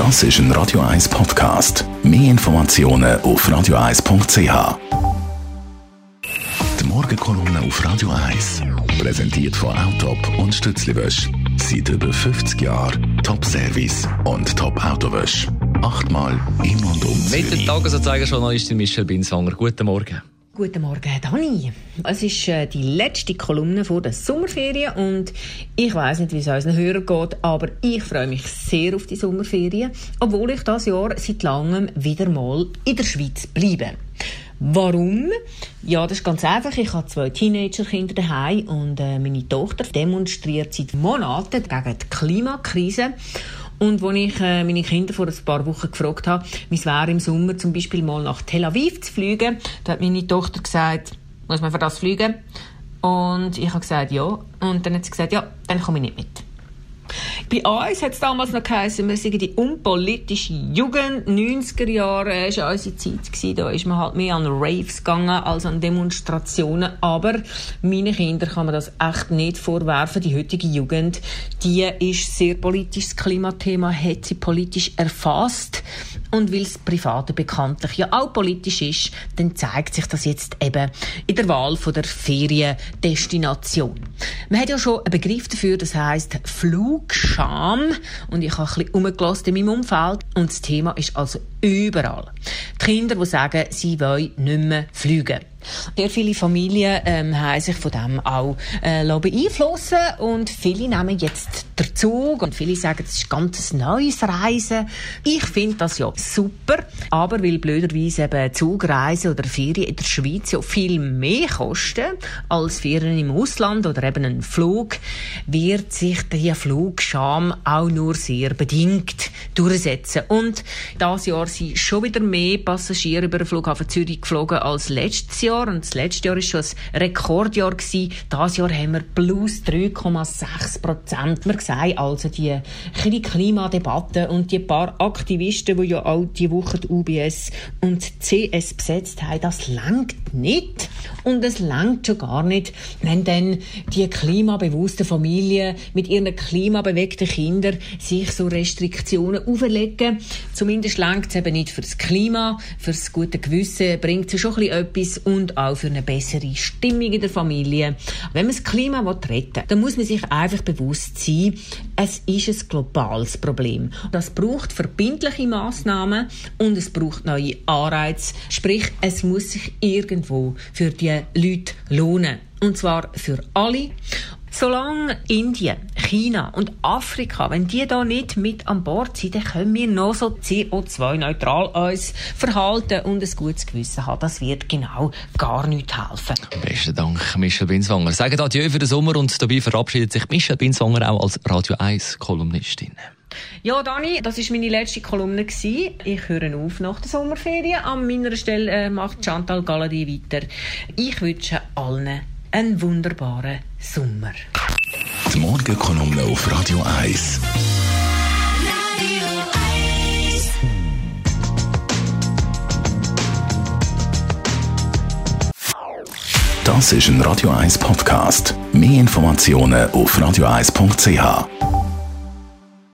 Das ist ein Radio 1 Podcast. Mehr Informationen auf radio1.ch. Die Morgenkolumne auf Radio 1 präsentiert von Autop und Stützliwösch. Seit über 50 Jahren Top-Service und Top-Autowösch. Achtmal in und um Mit der Zürich. Tagesanzeiger-Journalistin Michelle Binswanger. Guten Morgen. Guten Morgen, Dani. Es ist äh, die letzte Kolumne vor der Sommerferien und ich weiß nicht, wie es unseren Hörern geht, aber ich freue mich sehr auf die Sommerferien, obwohl ich das Jahr seit langem wieder mal in der Schweiz bleibe. Warum? Ja, das ist ganz einfach. Ich habe zwei Teenagerkinder daheim und äh, meine Tochter demonstriert seit Monaten gegen die Klimakrise. Und als ich äh, meine Kinder vor ein paar Wochen gefragt habe, wie es wäre im Sommer zum Beispiel mal nach Tel Aviv zu fliegen, da hat meine Tochter gesagt, muss man für das fliegen? Und ich habe gesagt, ja. Und dann hat sie gesagt, ja, dann komme ich nicht mit. Bei uns hat es damals noch geheißen, wir sind die unpolitische Jugend. 90er Jahre war unsere Zeit. Gewesen. Da ist man halt mehr an Raves gegangen als an Demonstrationen. Aber meinen Kindern kann man das echt nicht vorwerfen. Die heutige Jugend, die ist sehr politisch. Das Klimathema hat sie politisch erfasst. Und weil es private bekanntlich ja auch politisch ist, dann zeigt sich das jetzt eben in der Wahl von der Feriendestination. Man hat ja schon einen Begriff dafür, das heißt Flugscham. Und ich habe ein bisschen umgelassen in meinem Umfeld. Und das Thema ist also überall. Die Kinder, die sagen, sie wollen nicht mehr fliegen. Sehr viele Familien ähm, haben sich von dem auch äh, beeinflussen und viele nehmen jetzt den Zug und viele sagen, das ist ganz ein neues Reisen. Ich finde das ja super, aber weil blöderweise eben Zugreisen oder Ferien in der Schweiz ja viel mehr kosten als Ferien im Ausland oder eben ein Flug, wird sich der Flugscham auch nur sehr bedingt durchsetzen. Und das Jahr sind schon wieder mehr Passagiere über den Flughafen Zürich geflogen als letztes Jahr. Und das letzte Jahr war schon ein Rekordjahr. Gewesen. Das Jahr haben wir plus 3,6 Prozent. Wir sehen also die Klimadebatte und die paar Aktivisten, die ja auch die Woche die UBS und die CS besetzt haben, das langt nicht. Und es langt schon gar nicht, wenn dann die klimabewussten Familien mit ihren klimabewegten Kindern sich so Restriktionen auferlegen. Zumindest langt es eben nicht fürs Klima, fürs gute Gewissen bringt es schon etwas und auch für eine bessere Stimmung in der Familie. Wenn man das Klima retten will, dann muss man sich einfach bewusst sein, es ist ein globales Problem. Das braucht verbindliche Maßnahmen und es braucht neue Anreize. Sprich, es muss sich irgendwo für die Leute lohnen. Und zwar für alle. Solange Indien, China und Afrika, wenn die da nicht mit an Bord sind, dann können wir noch so CO2-neutral uns verhalten und ein gutes Gewissen haben. Das wird genau gar nicht helfen. Besten Dank, Michelle Binswanger. Sagen Adieu für den Sommer und dabei verabschiedet sich Michelle Binswanger auch als Radio 1 Kolumnistin. Ja, Dani, das war meine letzte Kolumne. Gewesen. Ich höre auf nach der Sommerferien. An meiner Stelle äh, macht Chantal Galladay weiter. Ich wünsche allen einen wunderbaren Sommer. Die Morgenkolumne auf Radio 1. Das ist ein Radio 1 Podcast. Mehr Informationen auf radio1.ch.